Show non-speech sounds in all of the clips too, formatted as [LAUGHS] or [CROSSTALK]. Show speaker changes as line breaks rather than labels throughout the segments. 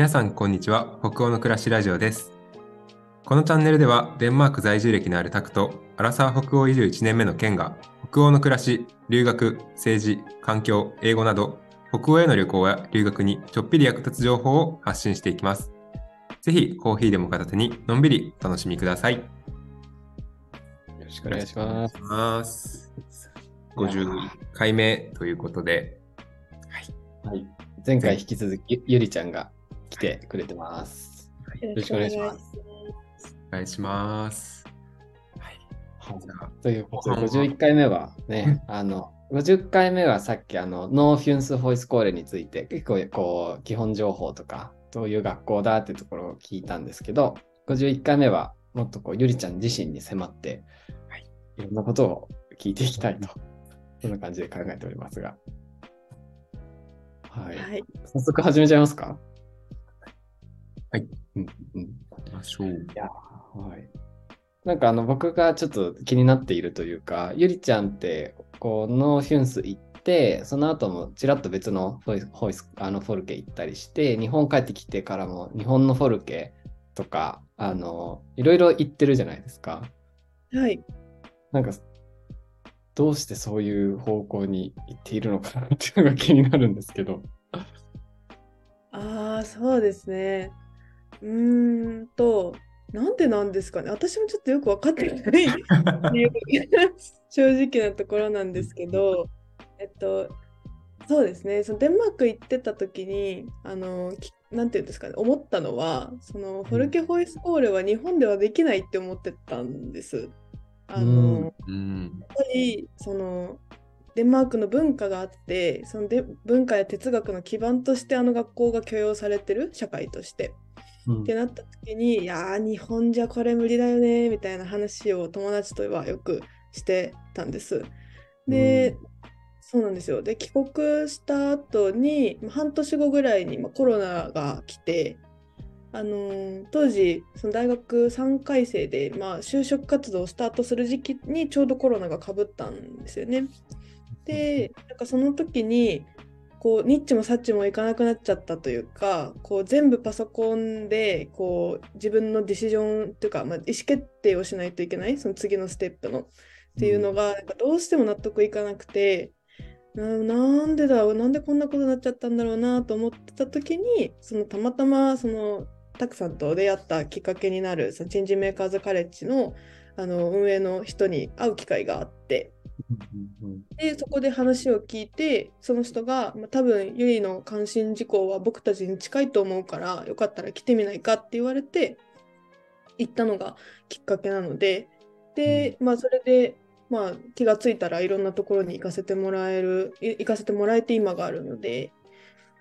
皆さんこんにちは。北欧の暮らしラジオです。このチャンネルではデンマーク在住歴のあるタクとアラサー北欧移住1年目のケンが北欧の暮らし留学政治環境英語など北欧への旅行や留学にちょっぴり役立つ情報を発信していきます。ぜひコーヒーでも片手にのんびりお楽しみください。よ
ろしくお願いします。
ます。51回目ということで。
はい、はい、前回引き続きゆりちゃんが来てくれてます。よろしくお願いします。
お願いします。
はい。ということで、51回目は？ね、[LAUGHS] あの、50回目はさっきあの、ノーフュンスホイスコーレについて結構こう、基本情報とか、どういう学校だっていうところを聞いたんですけど、51回目はもっとこう、ゆりちゃん自身に迫って、はい、いろんなことを聞いていきたいと、そんな感じで考えておりますが。はい。はい、早速始めちゃいますか？
はい。うん、うん。ましょう。いや、
はい。なんかあの僕がちょっと気になっているというか、ゆりちゃんってこのヒュンス行って、その後もちらっと別のフォイスあのフォルケ行ったりして、日本帰ってきてからも日本のフォルケとか、あの、いろいろ行ってるじゃないですか。
はい。
なんか、どうしてそういう方向に行っているのかなっていうのが気になるんですけど。
ああ、そうですね。うーんと、なんでなんですかね。私もちょっとよく分かってない [LAUGHS] 正直なところなんですけど、えっと、そうですね、そのデンマーク行ってた時に、あの、なんていうんですかね、思ったのは、そのフォルケホイスコールは日本ではできないって思ってたんです。あの、うん、やっぱりそのデンマークの文化があってそので文化や哲学の基盤としてあの学校が許容されてる社会として。うん、ってなった時にいや日本じゃこれ無理だよねみたいな話を友達とはよくしてたんです。で、うん、そうなんですよで帰国した後に半年後ぐらいに、まコロナが来てあのー、当時その大学3回生で、まあ、就職活動をスタートする時期にちょうどコロナがかぶったんですよね。でなんかその時にこうニッチもサッチもいかなくなっちゃったというかこう全部パソコンでこう自分のディシジョンというか、まあ、意思決定をしないといけないその次のステップの。っていうのが、なん。かどうしても納得いかなくてななんでだなんでこんなことになっちゃったんだろうなと思ってた時にそのたまたまそのたくさんと出会ったきっかけになるそのチェンジメーカーズカレッジのあの運営の人に会う機会があってでそこで話を聞いてその人が、まあ、多分ゆりの関心事項は僕たちに近いと思うからよかったら来てみないかって言われて行ったのがきっかけなので。で、まあ、それで、まあ、気がついたらいろんなところに行かせてもらえる行かせてもらえて今があるので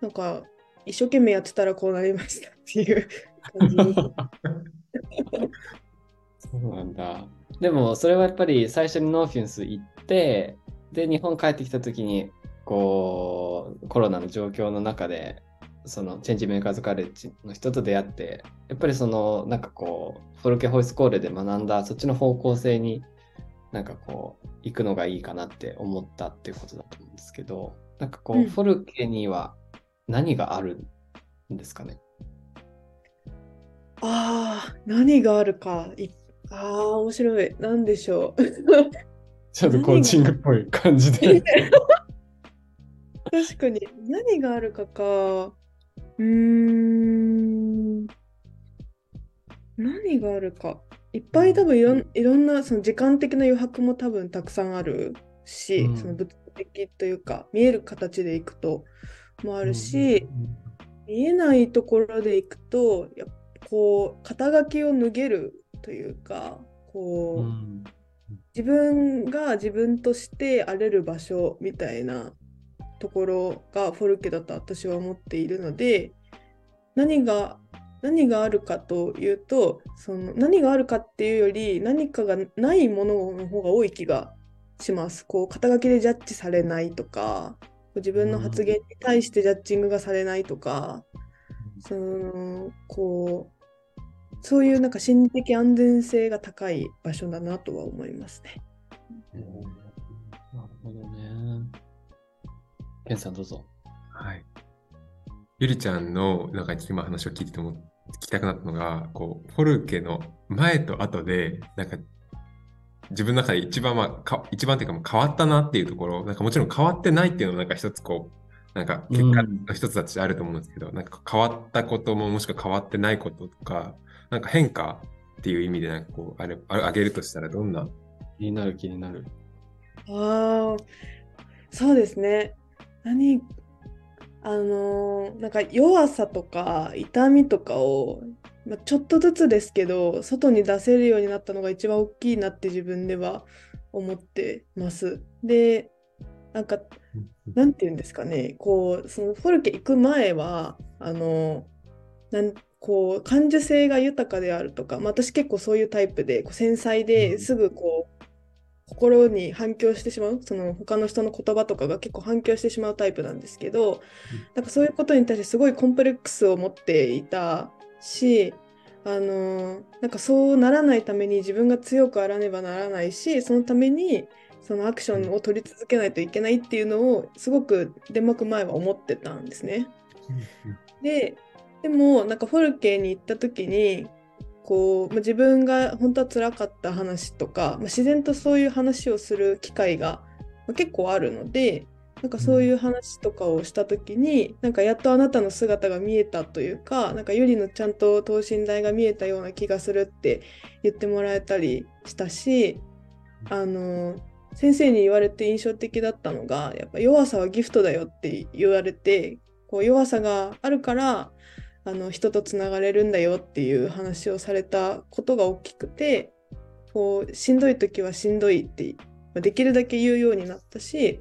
なんか一生懸命やってたらこうなりましたっていう感じ [LAUGHS]
そうなんだ。でもそれはやっぱり最初にノーフィンス行ってで日本帰ってきた時にこうコロナの状況の中でそのチェンジメーカーズカレッジの人と出会ってやっぱりそのなんかこうフォルケホイスコーレで学んだそっちの方向性になんかこう行くのがいいかなって思ったっていうことだと思うんですけどなんかこう、うん、フォルケには何があるんですかね？
ああ何があるかいっああ、面白い。なんでしょう。[LAUGHS]
ちょっとコーチングっぽい感じで。[LAUGHS]
確かに。何があるかか。うーん。何があるか。いっぱい多分いろんいろんなその時間的な余白も多分たくさんあるし、うん、その物的というか見える形でいくともあるし、うん、見えないところでいくとやこう肩書きを脱げるというかこう、うん、自分が自分として荒れる場所みたいなところがフォルケだと私は思っているので何が何があるかというとその何があるかっていうより何かがないものの方が多い気がします。こう肩書きでジャッジされないとか自分の発言に対してジャッジングがされないとか、うん、そのこうそういうなんか心理的安全性が高い場所だなとは思いますね。
なるほどね。ケンさんどうぞ。
はい。ゆりちゃんのなんか今話を聞いてても聞きたくなったのが、こう、フォルケの前と後で、なんか自分の中で一番、まあ、か一番っていうかもう変わったなっていうところ、なんかもちろん変わってないっていうのもなんか一つこう、なんか結果の一つだとしてあると思うんですけど、なんか変わったことももしくは変わってないこととか、なんか変化っていう意味でなんかこう、あれ、あげるとしたらどんな？
気になる気になる。
ああ、そうですね。何、あのーなんか弱さとか痛みとかを、まあ、ちょっとずつですけど、外に出せるようになったのが一番大きいなって自分では思ってます。で、なんか、なんていうんですかね、こう、そのフォルケ行く前は、あの、なんこう感受性が豊かであるとか、まあ、私結構そういうタイプでこう繊細ですぐこう心に反響してしまうその他の人の言葉とかが結構反響してしまうタイプなんですけど、なんかそういうことに対してすごいコンプレックスを持っていたしあのなんかそうならないために自分が強くあらねばならないしそのためにそのアクションを取り続けないといけないっていうのをすごくデンマーク前は思ってたんですね。ででもなんかフォルケに行った時にこう、まあ、自分が本当は辛かった話とか、まあ、自然とそういう話をする機会が、結構あるのでなんかそういう話とかをした時に、なんかやっとあなたの姿が見えたというかなんかゆりのちゃんと等身大が見えたような気がするって言ってもらえたりしたしあの先生に言われて印象的だったのがやっぱ弱さはギフトだよって言われてこう弱さがあるからあの人とつながれるんだよっていう話をされたことが大きくてこうしんどい時はしんどいってまあできるだけ言うようになったし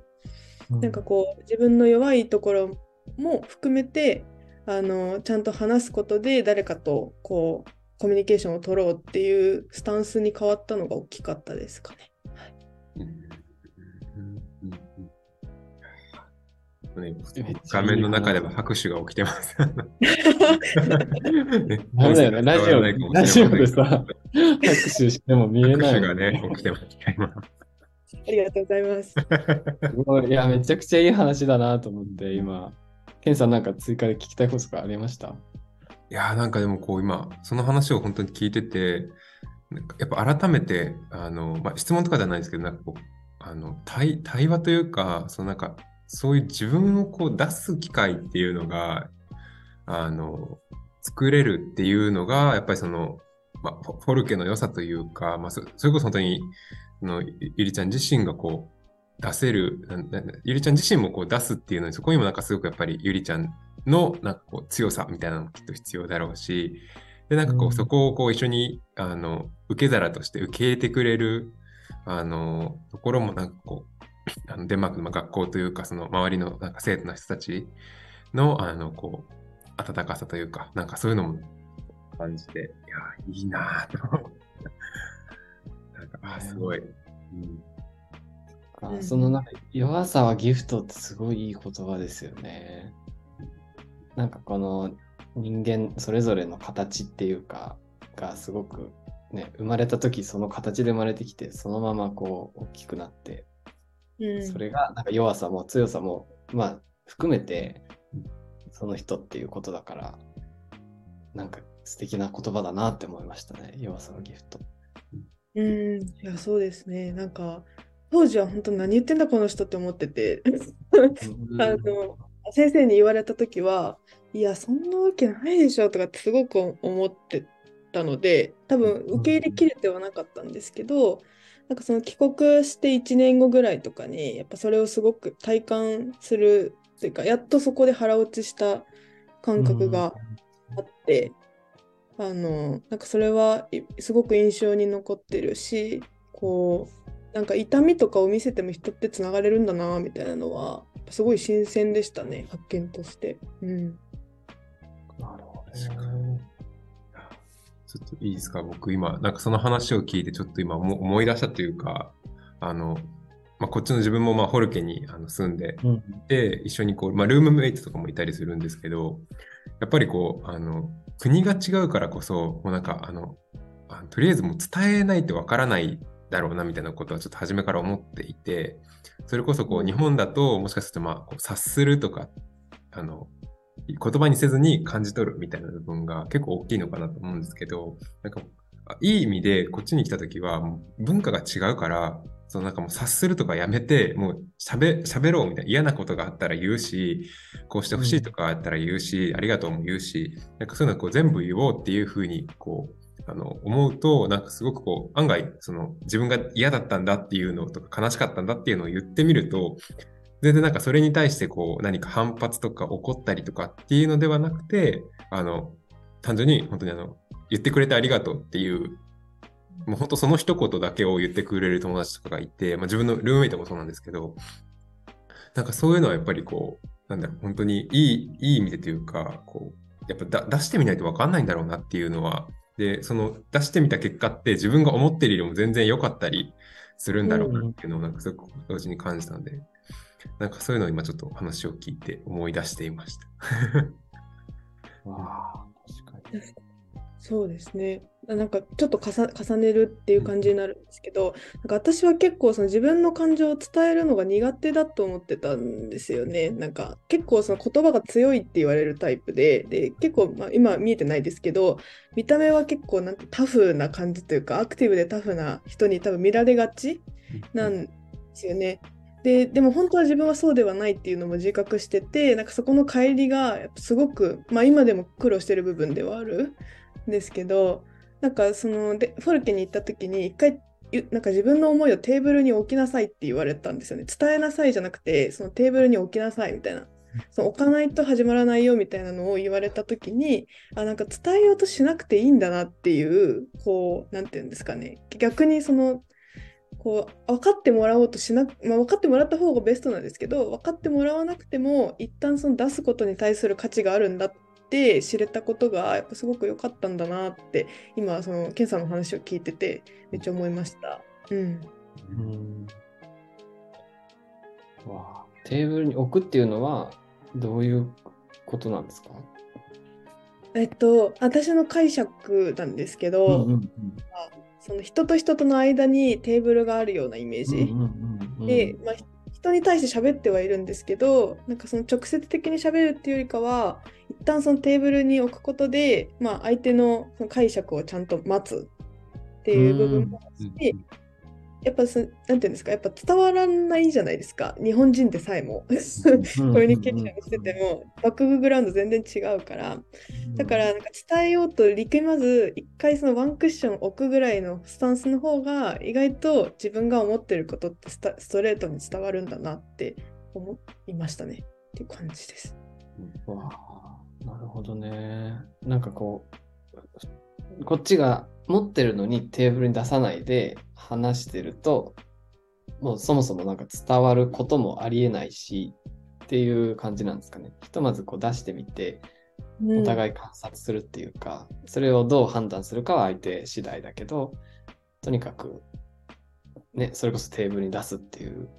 なんかこう自分の弱いところも含めてあのちゃんと話すことで誰かとこうコミュニケーションを取ろうっていうスタンスに変わったのが大きかったですかね。
ね、画面の中では拍手が起きてます。[LAUGHS]
ダメだよね、ラジオラジオでさ、拍手しても見えない。
拍手がね、起きてます。
ありがとうございます。
すごいいや、めちゃくちゃいい話だなと思って、今。ケンさんなんか追加で聞きたいことがありました？
いやーなんかでもこう今、その話を本当に聞いてて、なんかやっぱ改めて、あの、まあ、質問とかじゃないですけど、なんかこう、あの対対話というか、そのなんか、そういう自分をこう出す機会っていうのが、あの、作れるっていうのが、やっぱりその、まあ、フォルケの良さというか、まあ、そそれこそ本当に、あのゆゆりちゃん自身がこう、出せる、ゆりちゃん自身もこう出すっていうのに、そこにもなんかすごくやっぱりゆりちゃんのなんかこう強さみたいなのもきっと必要だろうし、で、なんかこう、
うん。
そこをこう一緒に、あの、受け皿として受け入れてくれる、あの、ところもなんかこう、あのデンマークの学校というか、その周りのなんか生徒の人たちの、あの、こう、温かさというか、なんかそういうのも感じて、いや、いいなぁと。なんか、あ、すごい。うん
そのなんか弱さはギフトってすごいいい言葉ですよね。なんかこの人間それぞれの形っていうかがすごくね生まれた時その形で生まれてきてそのままこう大きくなって
うん
それがなんか弱さも強さもまあ含めてその人っていうことだからなんか素敵な言葉だなって思いましたね弱さはギフト。
うん、いや、そうですね。なんか、当時は本当何言ってんだこの人って思ってて、[LAUGHS] あの、先生に言われた時は、いや、そんなわけないでしょとかってすごく思ってたので、多分受け入れきれてはなかったんですけど、なんかその帰国して1年後ぐらいとかに、やっぱそれをすごく体感するというか、やっとそこで腹落ちした感覚があって、あのなんかそれはいすごく印象に残ってるしこうなんか痛みとかを見せても人ってつながれるんだなみたいなのはすごい新鮮でしたね発見として。うん、
なるほど
確かちょっといいですか？僕今、なんかその話を聞いてちょっと今思思い出したというか、あの、まあ、こっちの自分もまあホルケにあの住んで
うん。
で、一緒にこう、まあ、ルームメイトとかもいたりするんですけど、やっぱりこう、あの、国が違うからこそ、もうなんか、あの、あとりあえずもう伝えないとわからないだろうなみたいなことはちょっと初めから思っていて、それこそこう、日本だともしかするとまあ、こう察するとか、あの、言葉にせずに感じ取るみたいな部分が結構大きいのかなと思うんですけど、なんか、いい意味でこっちに来た時は、文化が違うから、そのなんかもう察するとかやめて、もう喋喋ろうみたいな嫌なことがあったら言うし、こうしてほしいとかあったら言うし、ありがとうも言うし、なんかそういうのこう全部言おうっていうふうにこうあの思うと、なんかすごくこう案外その自分が嫌だったんだっていうのとか悲しかったんだっていうのを言ってみると、全然なんかそれに対してこう何か反発とか怒ったりとかっていうのではなくて、あの単純に本当にあの言ってくれてありがとうっていうもう本当その一言だけを言ってくれる友達とかがいて、まあ、自分のルームメイトもそうなんですけど、なんかそういうのはやっぱりこう、なんだろう、本当にいい、いい意味でというか、こう、やっぱ出してみないと分かんないんだろうなっていうのは、で、その出してみた結果って自分が思ってるよりも全然良かったりするんだろうなっていうのをなんかすごく同時に感じたんで、なんかそういうのを今ちょっと話を聞いて思い出していました。[LAUGHS]
わあ、確かに。
そうですね。なんかちょっと重ねるっていう感じになるんですけど、なんか私は結構その自分の感情を伝えるのが苦手だと思ってたんですよね。なんか結構その言葉が強いって言われるタイプで、で結構、まあ、今見えてないですけど、見た目は結構なんてタフな感じというか、アクティブでタフな人に多分見られがちなんですよね。ででも本当は自分はそうではないっていうのも自覚しててなんかそこの乖離がすごく、まあ、今でも苦労してる部分ではあるですけどなんかそのでフォルケに行った時に一回なんか自分の思いをテーブルに置きなさいって言われたんですよね。伝えなさいじゃなくてそのテーブルに置きなさいみたいな。その置かないと始まらないよみたいなのを言われた時にあなんか伝えようとしなくていいんだなっていうこう何て言うんですかね。逆にそのこう分かってもらおうとしなく、まあ、分かってもらった方がベストなんですけど分かってもらわなくても一旦その出すことに対する価値があるんだっって知れたことがやっぱすごく良かったんだなって今そのケンさんの話を聞いててめっちゃ思いました。うん。うん
わテーブルに置くっていうのはどういうことなんですか？
えっと私の解釈なんですけど、うんうんうん、その人と人との間にテーブルがあるようなイメージ、うんうんうん、で、まあ、人に対して喋ってはいるんですけどなんかその直接的に喋るっていうよりかは一旦そのテーブルに置くことで、まあ、相手のその解釈をちゃんと待つっていう部分もあるし、やっぱそ、なんていうんですか、やっぱ伝わらないじゃないですか、日本人でさえも。コミュニケーションしてても、バックグラウンド全然違うから。だから、なんか伝えようと力まず、一回そのワンクッション置くぐらいのスタンスの方が、意外と自分が思ってることってストレートに伝わるんだなって思いましたね。っていう感じです。
わあ、なるほどね。なんかこう、こっちが持ってるのにテーブルに出さないで話してると、もうそもそもなんか伝わることもありえないしっていう感じなんですかね。ひとまずこう出してみて、お互い観察するっていうか、うん、それをどう判断するかは相手次第だけど、とにかく、ね、それこそテーブルに出すっていう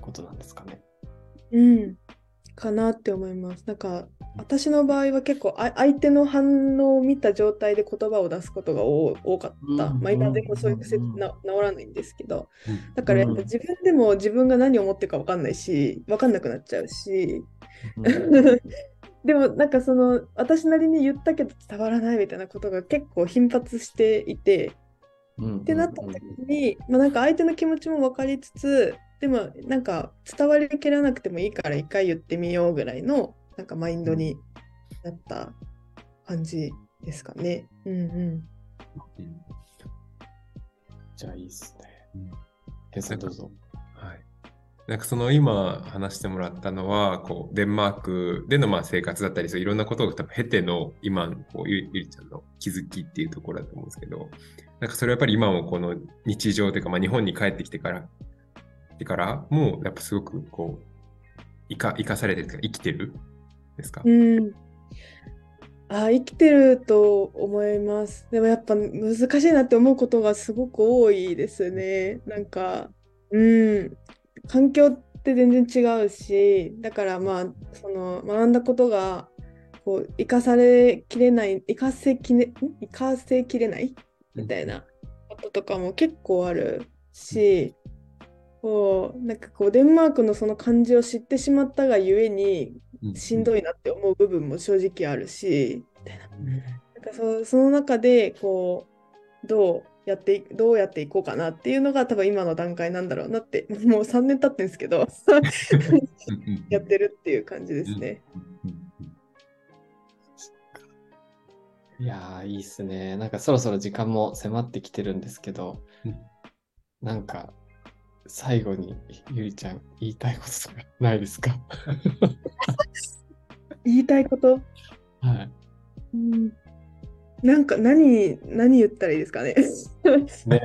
ことなんですかね。
うん。かなって思います。なんか私の場合は結構相手の反応を見た状態で言葉を出すことが多かった。まあ今でもそういう癖治らないんですけど、だからやっぱ自分でも自分が何を思ってるか分かんないし、分かんなくなっちゃうし、[LAUGHS] でもなんかその私なりに言ったけど伝わらないみたいなことが結構頻発していて、ってなった時に、まあ、なんか相手の気持ちも分かりつつでもなんか伝わりきらなくてもいいから一回言ってみようぐらいのなんかマインドになった感じですかね。うんうん。
じゃあいいっすね。うん、さんどうぞ。
はい。なんかその今話してもらったのはこうデンマークでのまあ生活だったりそういろんなことを多分経ての今のこうゆりちゃんの気づきっていうところだと思うんですけどなんかそれはやっぱり今もこの日常というかまあ日本に帰ってきてからてからもうやっぱすごくこう生か生かされてる生きてるですか？
うん。あ生きてると思います。でもやっぱ難しいなって思うことがすごく多いですね。なんか、うん、環境って全然違うし、だからまあ、その学んだことがこう生かされきれない、生かせきね、生かせきれない？みたいなこととかも結構あるし、こうなんかこうデンマークのその感じを知ってしまったがゆえにしんどいなって思う部分も正直あるし、みたいな。なんかそその中でこうどうやっていどうやっていこうかなっていうのが多分今の段階なんだろうなって [LAUGHS] もう3年経ってるんですけどやってるっていう感じですね。
いやー、いいっすね。なんかそろそろ時間も迫ってきてるんですけど、
うん
なんか最後にゆりちゃん言いたいこととかないですか？[LAUGHS]
言いたいこと、
はい。
うん、なんか何何言ったらいいですかね？
ね。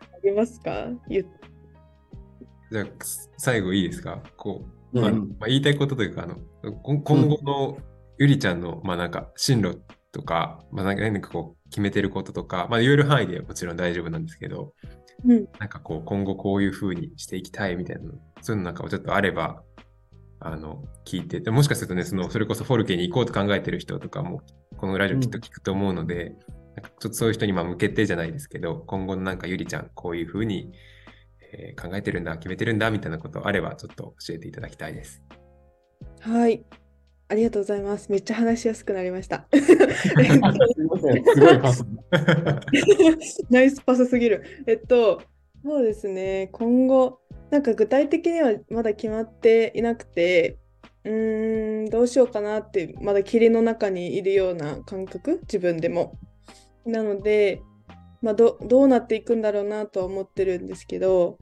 ありますか？言っ
じゃあ、最後いいですか？こう、
うん。
まあ、言いたいことというか、あのこ今後のゆりちゃんの、まあなんか進路とか、まあなんか何かこう決めてることとか、まあ言える範囲でもちろん大丈夫なんですけど、
うん
なんかこう今後こういう風にしていきたいみたいなの、そういうのなんかちょっとあれば、あの、聞いて、でもしかするとね、その、それこそフォルケに行こうと考えてる人とかも、このラジオきっと聞くと思うので、なんかちょっとそういう人にまあ向けてじゃないですけど、今後のなんかゆりちゃん、こういう風に、えー考えてるんだ、決めてるんだ、みたいなことあれば、ちょっと教えていただきたいです。
はい。ありがとうございます。めっちゃ話しやすくなりました。ナイスパスすぎる。えっと、そうですね、今後、なんか具体的にはまだ決まっていなくて、うーん、どうしようかなって、まだ霧の中にいるような感覚、自分でも。なので、まあ、どどうなっていくんだろうなとは思ってるんですけど、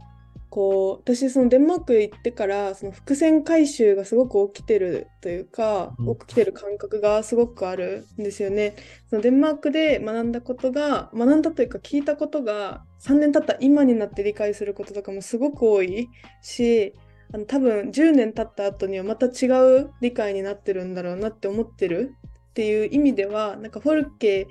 こう私そのデンマーク行ってからその伏線回収がすごく起きてるというか、
うん
起きてる感覚がすごくあるんですよね。そのデンマークで学んだことが学んだというか聞いたことが3年経った今になって理解することとかもすごく多いしあの多分10年経った後にはまた違う理解になってるんだろうなって思ってるっていう意味ではなんかフォルケ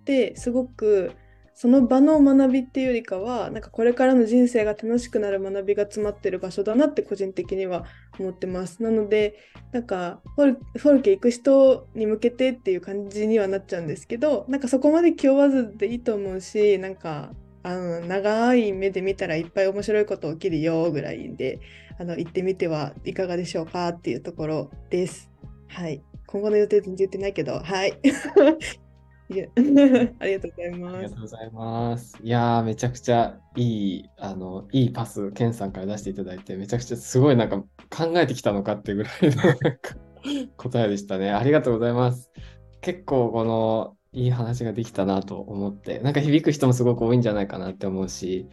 ってすごくその場の学びっていうよりかはなんかこれからの人生が楽しくなる学びが詰まってる場所だなって個人的には思ってます。なのでなんかフォルフォルケ行く人に向けてっていう感じにはなっちゃうんですけどなんかそこまで気負わずでいいと思うしなんかあの長い目で見たらいっぱい面白いこと起きるよぐらいであの行ってみてはいかがでしょうかっていうところです。はい。今後の予定全然言ってないけど、はい。いや [LAUGHS] ありがとうござい
ありがと。うございます。いや、めちゃくちゃいい、あの、いいパス、ケンさんから出していただいて、めちゃくちゃすごいなんか考えてきたのかってぐらいのなんか答えでしたね。ありがとうございます。結構この、いい話ができたなと思って、なんか響く人もすごく多いんじゃないかなって思うし、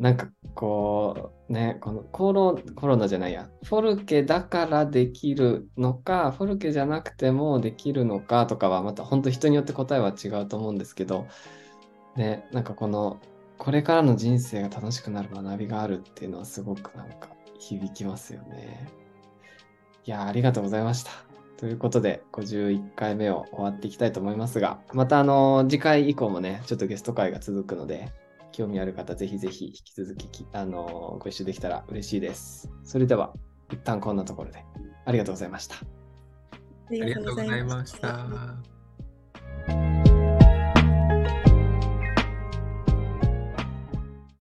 なんかこう、ね、このコロコロナじゃないや、フォルケだからできるのか、フォルケじゃなくてもできるのかとかは、また本当人によって答えは違うと思うんですけど、ね、なんかこの、これからの人生が楽しくなる学びがあるっていうのはすごくなんか響きますよね。いや、ありがとうございました。ということで、51回目を終わっていきたいと思いますが、またあの、次回以降もね、ちょっとゲスト会が続くので、興味ある方、ぜひぜひ引き続きき、あのご一緒できたら嬉しいです。それでは、一旦こんなところで、ありがとうございました。
あ
ありがとうございました。